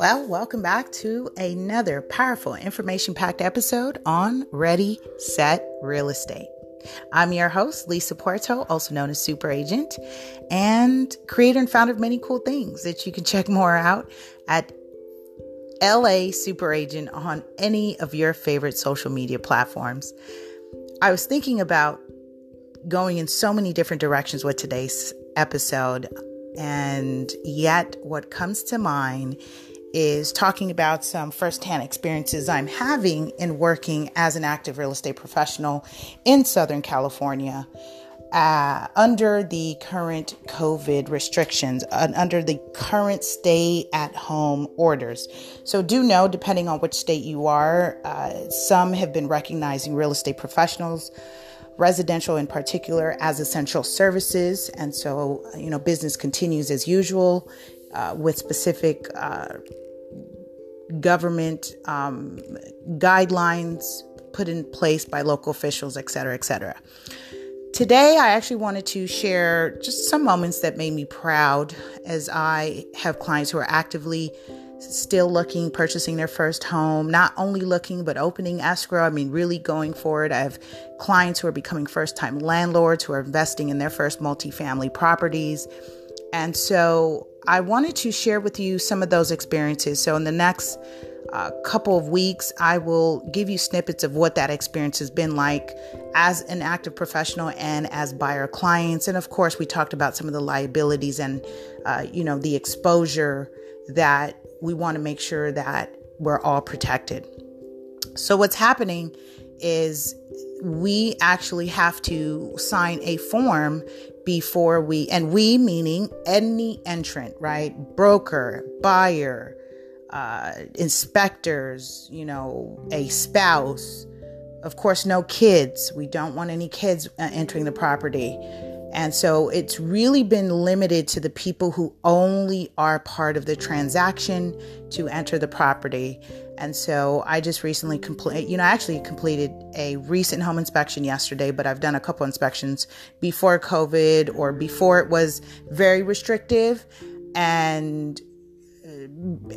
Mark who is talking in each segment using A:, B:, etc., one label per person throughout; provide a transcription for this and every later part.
A: Well, welcome back to another powerful information packed episode on Ready, Set, Real Estate. I'm your host, Lisa Puerto, also known as Super Agent, and creator and founder of many cool things that you can check more out at LA Super Agent on any of your favorite social media platforms. I was thinking about going in so many different directions with today's episode, and yet what comes to mind is talking about some firsthand experiences I'm having in working as an active real estate professional in Southern California. Uh, under the current COVID restrictions, uh, under the current stay at home orders. So, do know, depending on which state you are, uh, some have been recognizing real estate professionals, residential in particular, as essential services. And so, you know, business continues as usual uh, with specific uh, government um, guidelines put in place by local officials, et cetera, et cetera. Today, I actually wanted to share just some moments that made me proud as I have clients who are actively still looking, purchasing their first home, not only looking, but opening escrow. I mean, really going for it. I have clients who are becoming first time landlords who are investing in their first multifamily properties. And so I wanted to share with you some of those experiences. So, in the next uh, couple of weeks, I will give you snippets of what that experience has been like as an active professional and as buyer clients. And of course, we talked about some of the liabilities and, uh, you know, the exposure that we want to make sure that we're all protected. So, what's happening is we actually have to sign a form before we, and we meaning any entrant, right? Broker, buyer, uh, inspectors, you know, a spouse. Of course, no kids. We don't want any kids uh, entering the property. And so it's really been limited to the people who only are part of the transaction to enter the property. And so I just recently completed, you know, I actually completed a recent home inspection yesterday, but I've done a couple inspections before COVID or before it was very restrictive. And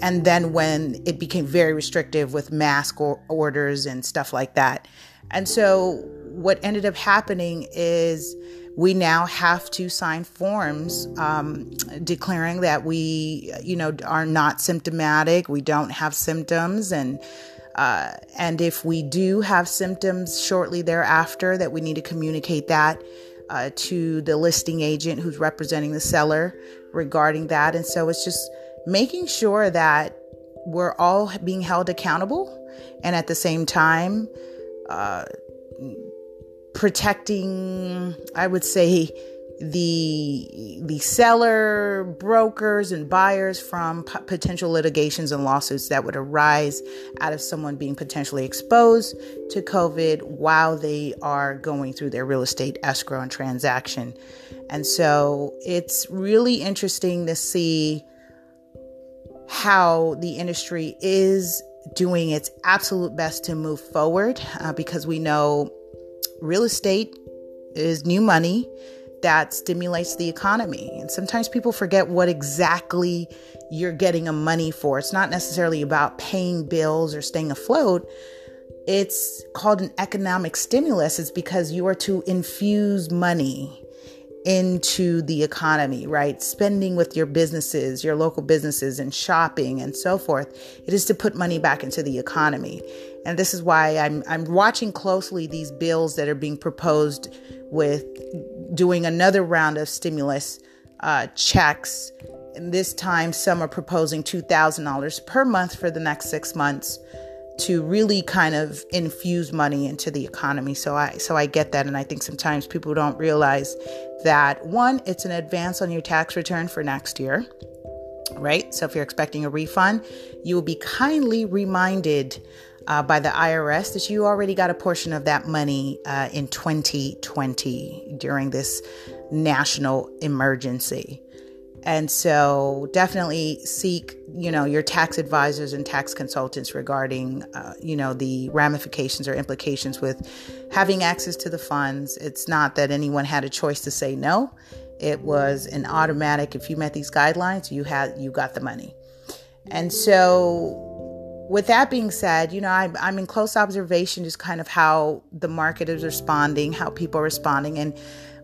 A: and then when it became very restrictive with mask or orders and stuff like that. And so what ended up happening is we now have to sign forms um, declaring that we, you know, are not symptomatic. We don't have symptoms, and uh, and if we do have symptoms shortly thereafter, that we need to communicate that uh, to the listing agent who's representing the seller regarding that. And so it's just making sure that we're all being held accountable, and at the same time. Uh, protecting, I would say, the the seller, brokers, and buyers from p- potential litigations and lawsuits that would arise out of someone being potentially exposed to COVID while they are going through their real estate escrow and transaction. And so it's really interesting to see how the industry is doing its absolute best to move forward uh, because we know real estate is new money that stimulates the economy. And sometimes people forget what exactly you're getting a money for. It's not necessarily about paying bills or staying afloat. It's called an economic stimulus. It's because you are to infuse money into the economy, right? Spending with your businesses, your local businesses, and shopping and so forth. It is to put money back into the economy. And this is why I'm, I'm watching closely these bills that are being proposed with doing another round of stimulus uh, checks. And this time, some are proposing $2,000 per month for the next six months to really kind of infuse money into the economy. So I so I get that and I think sometimes people don't realize that one it's an advance on your tax return for next year. Right? So if you're expecting a refund, you will be kindly reminded uh, by the IRS that you already got a portion of that money uh, in 2020 during this national emergency. And so definitely seek, you know, your tax advisors and tax consultants regarding, uh, you know, the ramifications or implications with having access to the funds. It's not that anyone had a choice to say no. It was an automatic, if you met these guidelines, you had, you got the money. And so, with that being said, you know, I'm, I'm in close observation just kind of how the market is responding, how people are responding. And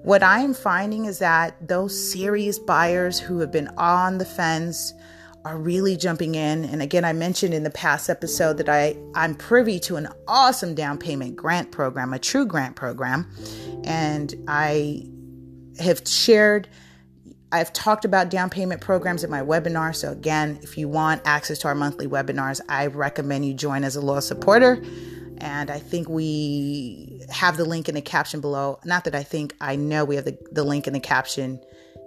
A: what I am finding is that those serious buyers who have been on the fence are really jumping in. And again, I mentioned in the past episode that I, I'm privy to an awesome down payment grant program, a true grant program. And I have shared, I've talked about down payment programs in my webinar. So, again, if you want access to our monthly webinars, I recommend you join as a loyal supporter. And I think we have the link in the caption below. Not that I think, I know we have the, the link in the caption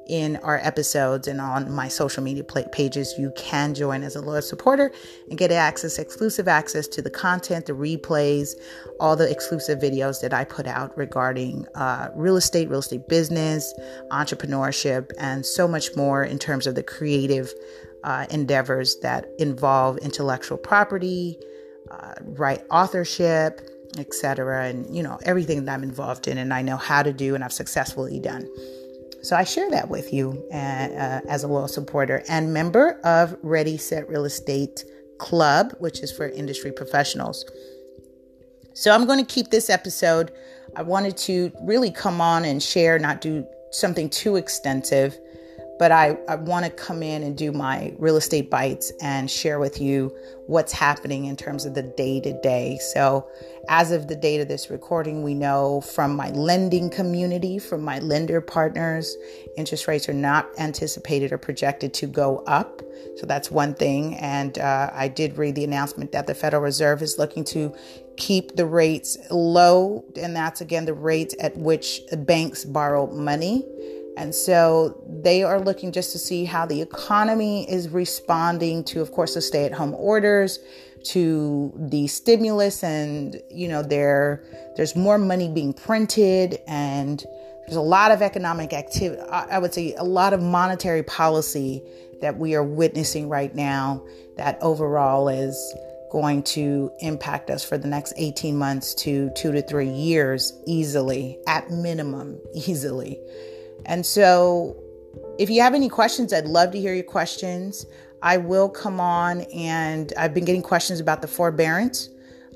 A: in our episodes and on my social media pages. You can join as a loyal supporter and get access, exclusive access to the content, the replays, all the exclusive videos that I put out regarding uh, real estate, real estate business, entrepreneurship, and so much more in terms of the creative uh, endeavors that involve intellectual property, uh, right authorship, etc., and you know everything that I'm involved in, and I know how to do, and I've successfully done. So I share that with you uh, uh, as a loyal supporter and member of Ready Set Real Estate Club, which is for industry professionals. So I'm going to keep this episode. I wanted to really come on and share, not do something too extensive but I, I want to come in and do my real estate bites and share with you what's happening in terms of the day to day. So, as of the date of this recording, we know from my lending community, from my lender partners, interest rates are not anticipated or projected to go up. So, that's one thing. And uh, I did read the announcement that the Federal Reserve is looking to keep the rates low, and that's again the rates at which banks borrow money. And so they are looking just to see how the economy is responding to, of course, the stay at home orders, to the stimulus, and, you know, there, there's more money being printed, and there's a lot of economic activity. I would say a lot of monetary policy that we are witnessing right now that overall is going to impact us for the next 18 months to two to three years easily, at minimum, easily. And so, if you have any questions, I'd love to hear your questions. I will come on and I've been getting questions about the forbearance.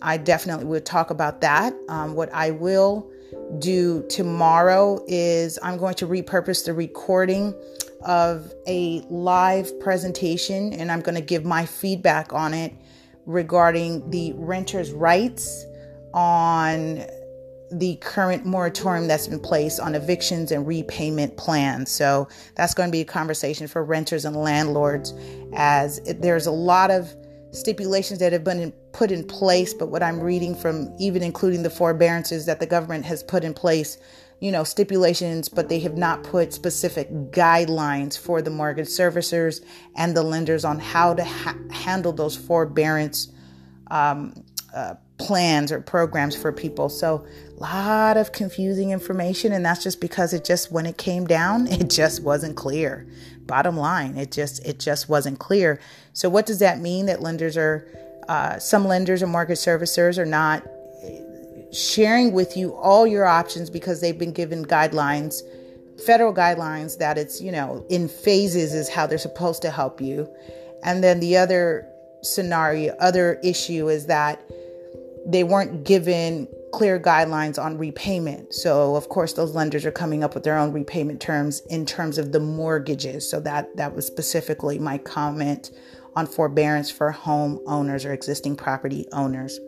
A: I definitely will talk about that. Um, what I will do tomorrow is I'm going to repurpose the recording of a live presentation and I'm going to give my feedback on it regarding the renter's rights on the current moratorium that's been placed on evictions and repayment plans. So that's going to be a conversation for renters and landlords as it, there's a lot of stipulations that have been in, put in place, but what I'm reading from even including the forbearances that the government has put in place, you know, stipulations, but they have not put specific guidelines for the mortgage servicers and the lenders on how to ha- handle those forbearance um, uh, plans or programs for people. So a lot of confusing information and that's just because it just when it came down, it just wasn't clear. Bottom line, it just it just wasn't clear. So what does that mean that lenders are uh, some lenders and mortgage servicers are not sharing with you all your options because they've been given guidelines federal guidelines that it's you know in phases is how they're supposed to help you and then the other scenario other issue is that they weren't given clear guidelines on repayment. So of course those lenders are coming up with their own repayment terms in terms of the mortgages. So that that was specifically my comment on forbearance for home owners or existing property owners.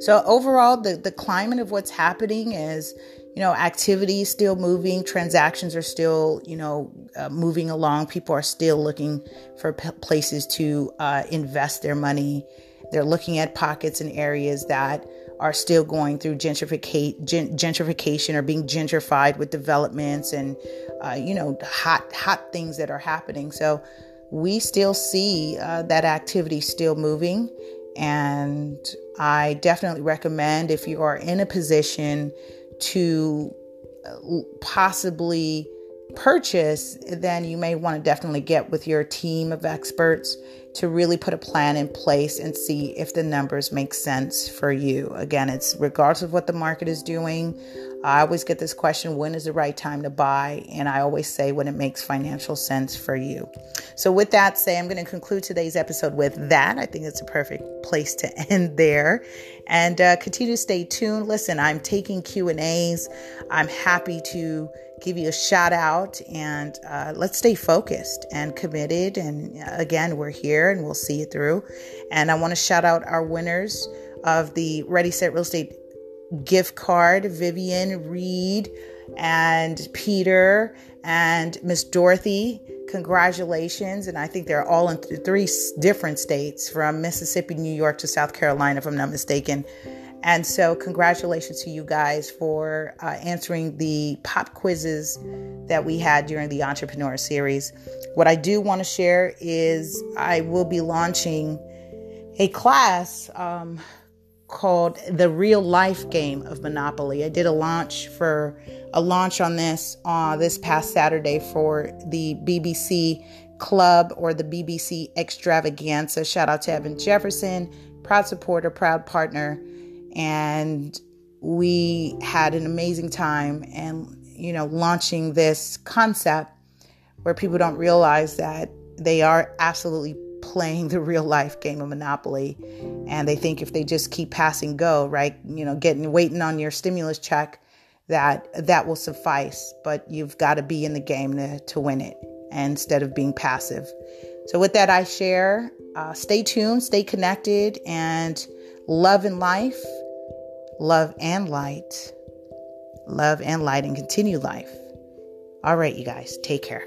A: So overall the the climate of what's happening is you know activity is still moving transactions are still you know uh, moving along people are still looking for p- places to uh, invest their money they're looking at pockets and areas that are still going through gentrification, gentrification or being gentrified with developments and uh, you know hot hot things that are happening. So we still see uh, that activity still moving, and I definitely recommend if you are in a position to uh, possibly purchase, then you may want to definitely get with your team of experts to really put a plan in place and see if the numbers make sense for you. Again, it's regardless of what the market is doing. I always get this question when is the right time to buy? And I always say when it makes financial sense for you. So, with that say, I'm going to conclude today's episode with that. I think it's a perfect place to end there. And uh, continue to stay tuned. Listen, I'm taking Q and A's. I'm happy to give you a shout out and uh, let's stay focused and committed. And uh, again, we're here and we'll see you through. And I want to shout out our winners of the Ready Set Real Estate gift card Vivian, Reed, and Peter, and Miss Dorothy. Congratulations. And I think they're all in th- three different states from Mississippi, New York to South Carolina, if I'm not mistaken. And so, congratulations to you guys for uh, answering the pop quizzes that we had during the Entrepreneur Series. What I do want to share is I will be launching a class um, called the real life game of monopoly. I did a launch for a launch on this uh, this past saturday for the bbc club or the bbc extravaganza. Shout out to evan jefferson proud supporter proud partner and we had an amazing time and you know launching this concept where people don't realize that they are absolutely playing the real life game of Monopoly. And they think if they just keep passing go, right, you know, getting waiting on your stimulus check, that that will suffice. But you've got to be in the game to, to win it instead of being passive. So, with that, I share. Uh, stay tuned, stay connected, and love and life, love and light, love and light, and continue life. All right, you guys, take care.